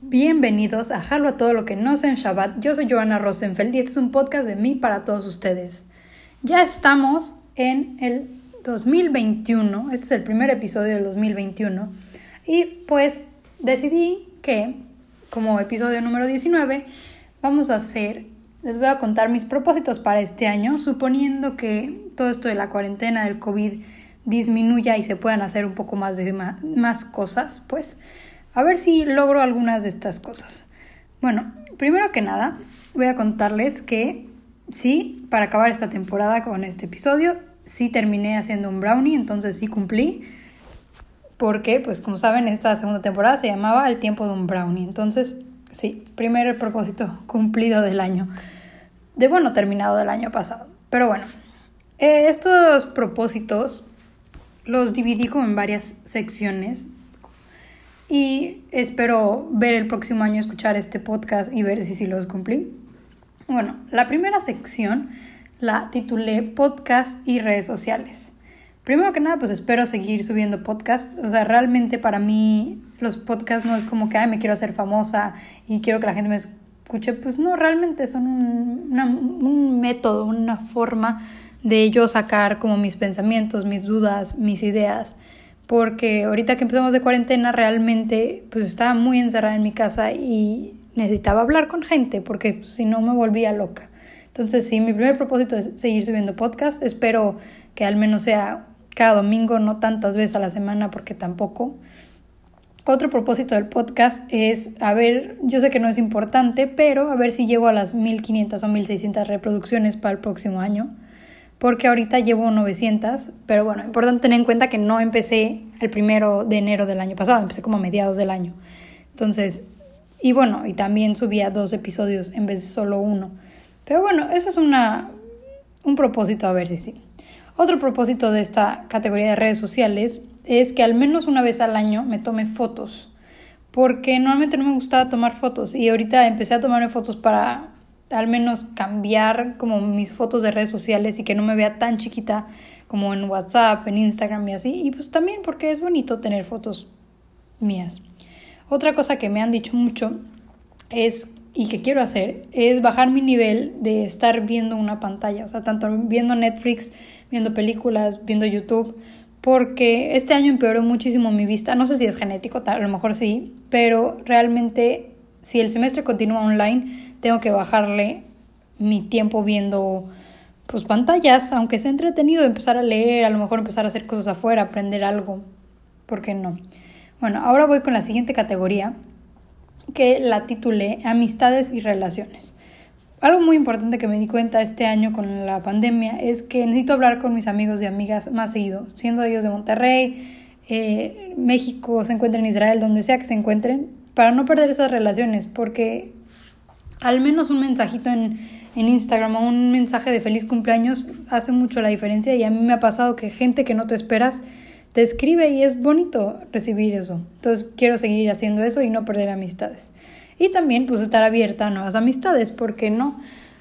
Bienvenidos a Jalo a todo lo que no sé en Shabbat. Yo soy Joana Rosenfeld y este es un podcast de mí para todos ustedes. Ya estamos en el 2021, este es el primer episodio del 2021 y pues decidí que como episodio número 19 vamos a hacer, les voy a contar mis propósitos para este año, suponiendo que todo esto de la cuarentena del COVID disminuya y se puedan hacer un poco más de más cosas, pues a ver si logro algunas de estas cosas. Bueno, primero que nada, voy a contarles que sí, para acabar esta temporada con este episodio, sí terminé haciendo un brownie, entonces sí cumplí. Porque, pues como saben, esta segunda temporada se llamaba El tiempo de un brownie. Entonces, sí, primer propósito cumplido del año. De bueno, terminado del año pasado. Pero bueno, eh, estos propósitos los dividí como en varias secciones y espero ver el próximo año, escuchar este podcast y ver si sí los cumplí. Bueno, la primera sección la titulé podcast y redes sociales. Primero que nada, pues espero seguir subiendo podcast. O sea, realmente para mí los podcasts no es como que, ay, me quiero hacer famosa y quiero que la gente me escuche. Pues no, realmente son un método, una forma de yo sacar como mis pensamientos, mis dudas, mis ideas, porque ahorita que empezamos de cuarentena realmente pues estaba muy encerrada en mi casa y necesitaba hablar con gente porque si no me volvía loca. Entonces sí, mi primer propósito es seguir subiendo podcast, espero que al menos sea cada domingo, no tantas veces a la semana porque tampoco. Otro propósito del podcast es, a ver, yo sé que no es importante, pero a ver si llego a las 1500 o 1600 reproducciones para el próximo año porque ahorita llevo 900, pero bueno, importante tener en cuenta que no empecé el primero de enero del año pasado, empecé como a mediados del año. Entonces, y bueno, y también subía dos episodios en vez de solo uno. Pero bueno, eso es una, un propósito a ver si sí. Otro propósito de esta categoría de redes sociales es que al menos una vez al año me tome fotos, porque normalmente no me gustaba tomar fotos y ahorita empecé a tomarme fotos para al menos cambiar como mis fotos de redes sociales y que no me vea tan chiquita como en WhatsApp, en Instagram y así. Y pues también porque es bonito tener fotos mías. Otra cosa que me han dicho mucho es y que quiero hacer es bajar mi nivel de estar viendo una pantalla, o sea, tanto viendo Netflix, viendo películas, viendo YouTube, porque este año empeoró muchísimo mi vista. No sé si es genético, a lo mejor sí, pero realmente si el semestre continúa online, tengo que bajarle mi tiempo viendo pues pantallas, aunque sea entretenido, empezar a leer, a lo mejor empezar a hacer cosas afuera, aprender algo, ¿por qué no? Bueno, ahora voy con la siguiente categoría que la titulé Amistades y Relaciones. Algo muy importante que me di cuenta este año con la pandemia es que necesito hablar con mis amigos y amigas más seguido, siendo ellos de Monterrey, eh, México, se encuentren en Israel, donde sea que se encuentren, para no perder esas relaciones, porque al menos un mensajito en, en Instagram o un mensaje de feliz cumpleaños hace mucho la diferencia y a mí me ha pasado que gente que no te esperas te escribe y es bonito recibir eso. Entonces quiero seguir haciendo eso y no perder amistades. Y también pues estar abierta a nuevas amistades, ¿por qué no?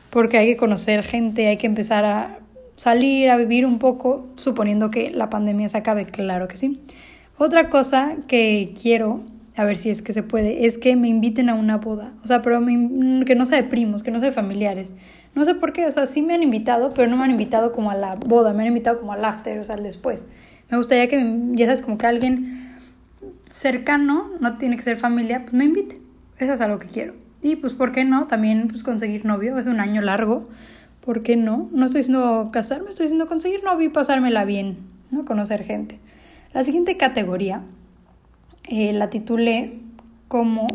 Porque hay que conocer gente, hay que empezar a salir, a vivir un poco, suponiendo que la pandemia se acabe, claro que sí. Otra cosa que quiero a ver si es que se puede, es que me inviten a una boda. O sea, pero que no sea de primos, que no sea de familiares. No sé por qué, o sea, sí me han invitado, pero no me han invitado como a la boda, me han invitado como al after, o sea, al después. Me gustaría que, ya sabes, como que alguien cercano, no tiene que ser familia, pues me invite. Eso es algo que quiero. Y pues, ¿por qué no? También, pues, conseguir novio, es un año largo. ¿Por qué no? No estoy diciendo casarme, estoy diciendo conseguir novio y pasármela bien, ¿no? Conocer gente. La siguiente categoría eh, la titulé como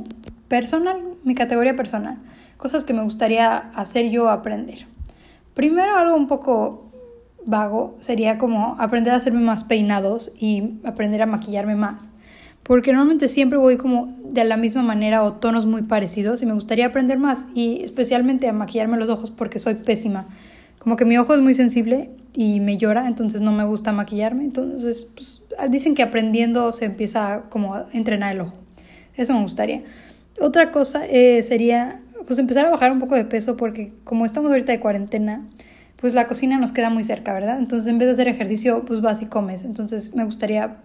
personal, mi categoría personal, cosas que me gustaría hacer yo aprender. Primero algo un poco vago sería como aprender a hacerme más peinados y aprender a maquillarme más. Porque normalmente siempre voy como de la misma manera o tonos muy parecidos y me gustaría aprender más y especialmente a maquillarme los ojos porque soy pésima. Como que mi ojo es muy sensible y me llora, entonces no me gusta maquillarme. Entonces, pues, dicen que aprendiendo se empieza como a entrenar el ojo. Eso me gustaría. Otra cosa eh, sería, pues, empezar a bajar un poco de peso porque como estamos ahorita de cuarentena, pues la cocina nos queda muy cerca, ¿verdad? Entonces, en vez de hacer ejercicio, pues vas y comes. Entonces, me gustaría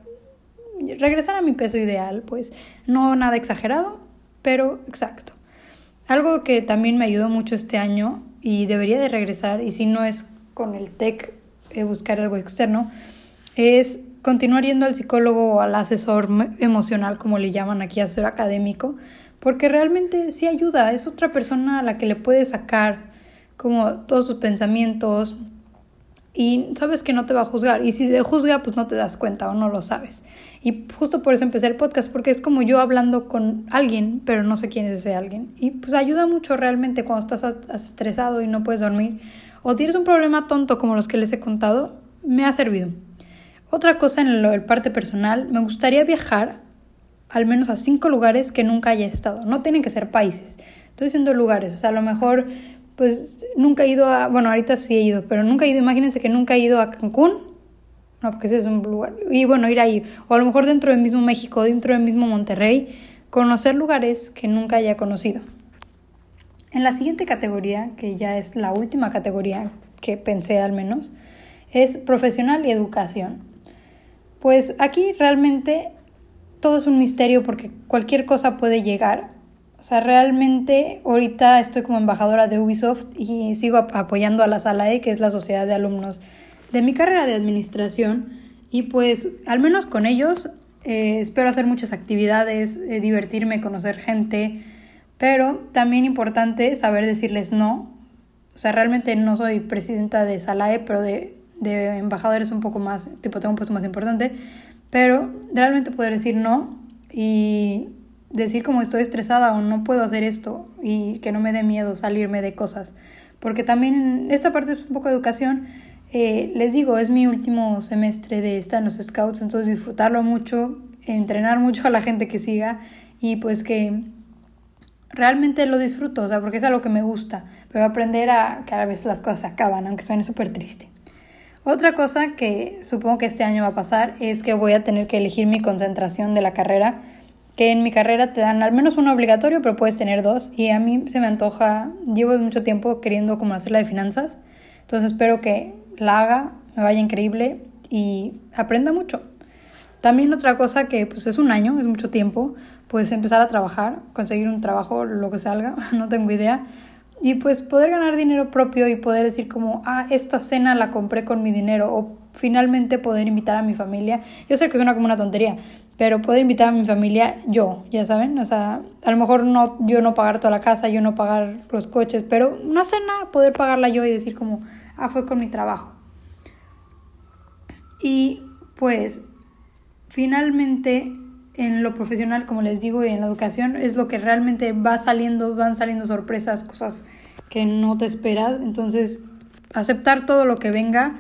regresar a mi peso ideal, pues, no nada exagerado, pero exacto. Algo que también me ayudó mucho este año y debería de regresar, y si no es con el TEC, eh, buscar algo externo, es continuar yendo al psicólogo o al asesor emocional, como le llaman aquí, asesor académico, porque realmente sí ayuda, es otra persona a la que le puedes sacar como todos sus pensamientos y sabes que no te va a juzgar y si te juzga pues no te das cuenta o no lo sabes. Y justo por eso empecé el podcast porque es como yo hablando con alguien, pero no sé quién es ese alguien y pues ayuda mucho realmente cuando estás estresado y no puedes dormir o tienes un problema tonto como los que les he contado, me ha servido. Otra cosa en lo, el parte personal, me gustaría viajar al menos a cinco lugares que nunca haya estado. No tienen que ser países. Estoy diciendo lugares. O sea, a lo mejor, pues nunca he ido a. Bueno, ahorita sí he ido, pero nunca he ido. Imagínense que nunca he ido a Cancún. No, porque ese es un lugar. Y bueno, ir ahí. O a lo mejor dentro del mismo México, dentro del mismo Monterrey. Conocer lugares que nunca haya conocido. En la siguiente categoría, que ya es la última categoría que pensé al menos, es profesional y educación. Pues aquí realmente todo es un misterio porque cualquier cosa puede llegar. O sea, realmente ahorita estoy como embajadora de Ubisoft y sigo apoyando a la Sala E, que es la sociedad de alumnos de mi carrera de administración. Y pues al menos con ellos eh, espero hacer muchas actividades, eh, divertirme, conocer gente, pero también importante saber decirles no. O sea, realmente no soy presidenta de Salae, pero de de embajadores un poco más, tipo, tengo un puesto más importante, pero realmente poder decir no y decir como estoy estresada o no puedo hacer esto y que no me dé miedo salirme de cosas. Porque también esta parte es un poco de educación. Eh, les digo, es mi último semestre de estar en los scouts, entonces disfrutarlo mucho, entrenar mucho a la gente que siga y pues que realmente lo disfruto, o sea, porque es algo que me gusta, pero aprender a que a veces las cosas se acaban, aunque suene súper triste. Otra cosa que supongo que este año va a pasar es que voy a tener que elegir mi concentración de la carrera, que en mi carrera te dan al menos uno obligatorio, pero puedes tener dos, y a mí se me antoja, llevo mucho tiempo queriendo como hacer la de finanzas, entonces espero que la haga, me vaya increíble y aprenda mucho. También otra cosa que pues es un año, es mucho tiempo, pues empezar a trabajar, conseguir un trabajo, lo que salga, no tengo idea, y pues poder ganar dinero propio y poder decir como, ah, esta cena la compré con mi dinero o finalmente poder invitar a mi familia. Yo sé que suena como una tontería, pero poder invitar a mi familia yo, ya saben, o sea, a lo mejor no yo no pagar toda la casa, yo no pagar los coches, pero una cena poder pagarla yo y decir como, ah, fue con mi trabajo. Y pues finalmente en lo profesional, como les digo, y en la educación, es lo que realmente va saliendo, van saliendo sorpresas, cosas que no te esperas. Entonces, aceptar todo lo que venga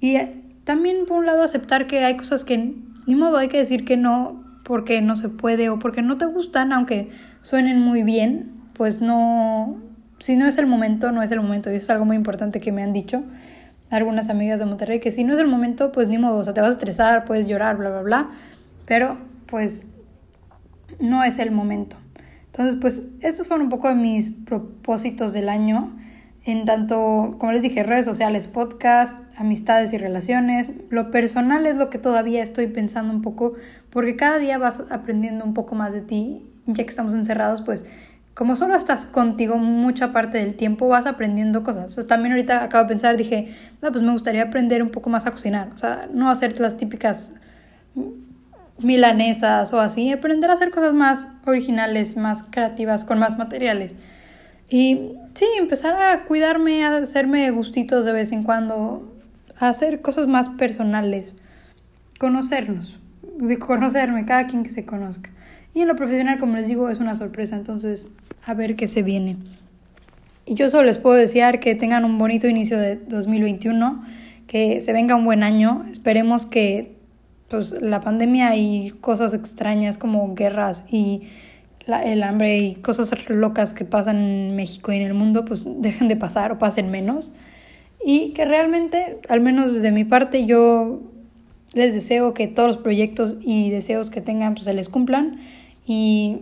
y también, por un lado, aceptar que hay cosas que ni modo hay que decir que no porque no se puede o porque no te gustan, aunque suenen muy bien, pues no, si no es el momento, no es el momento. Y eso es algo muy importante que me han dicho algunas amigas de Monterrey, que si no es el momento, pues ni modo, o sea, te vas a estresar, puedes llorar, bla, bla, bla, pero pues no es el momento. Entonces, pues esos fueron un poco de mis propósitos del año, en tanto, como les dije, redes sociales, podcast, amistades y relaciones. Lo personal es lo que todavía estoy pensando un poco, porque cada día vas aprendiendo un poco más de ti, ya que estamos encerrados, pues como solo estás contigo mucha parte del tiempo, vas aprendiendo cosas. también ahorita acabo de pensar, dije, no, pues me gustaría aprender un poco más a cocinar, o sea, no hacer las típicas milanesas o así, aprender a hacer cosas más originales, más creativas, con más materiales. Y sí, empezar a cuidarme, a hacerme gustitos de vez en cuando, a hacer cosas más personales, conocernos, conocerme, cada quien que se conozca. Y en lo profesional, como les digo, es una sorpresa, entonces a ver qué se viene. Y yo solo les puedo desear que tengan un bonito inicio de 2021, que se venga un buen año, esperemos que pues, la pandemia y cosas extrañas como guerras y el hambre y cosas locas que pasan en México y en el mundo, pues dejen de pasar o pasen menos. Y que realmente, al menos desde mi parte, yo les deseo que todos los proyectos y deseos que tengan pues, se les cumplan. Y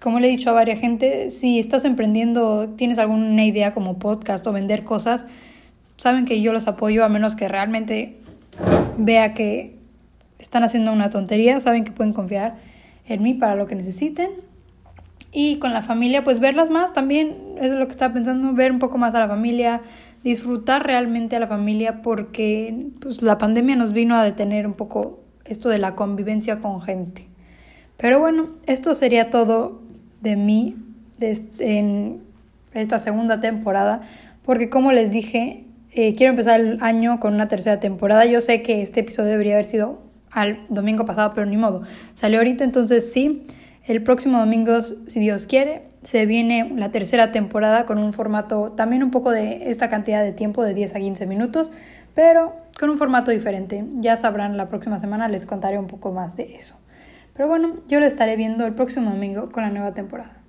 como le he dicho a varias gente, si estás emprendiendo, tienes alguna idea como podcast o vender cosas, saben que yo los apoyo a menos que realmente vea que están haciendo una tontería, saben que pueden confiar en mí para lo que necesiten. Y con la familia, pues verlas más también, es lo que estaba pensando, ver un poco más a la familia, disfrutar realmente a la familia porque pues, la pandemia nos vino a detener un poco esto de la convivencia con gente. Pero bueno, esto sería todo de mí en esta segunda temporada, porque como les dije, eh, quiero empezar el año con una tercera temporada. Yo sé que este episodio debería haber sido al domingo pasado, pero ni modo. Salió ahorita, entonces sí, el próximo domingo, si Dios quiere, se viene la tercera temporada con un formato también un poco de esta cantidad de tiempo, de 10 a 15 minutos, pero con un formato diferente. Ya sabrán, la próxima semana les contaré un poco más de eso. Pero bueno, yo lo estaré viendo el próximo domingo con la nueva temporada.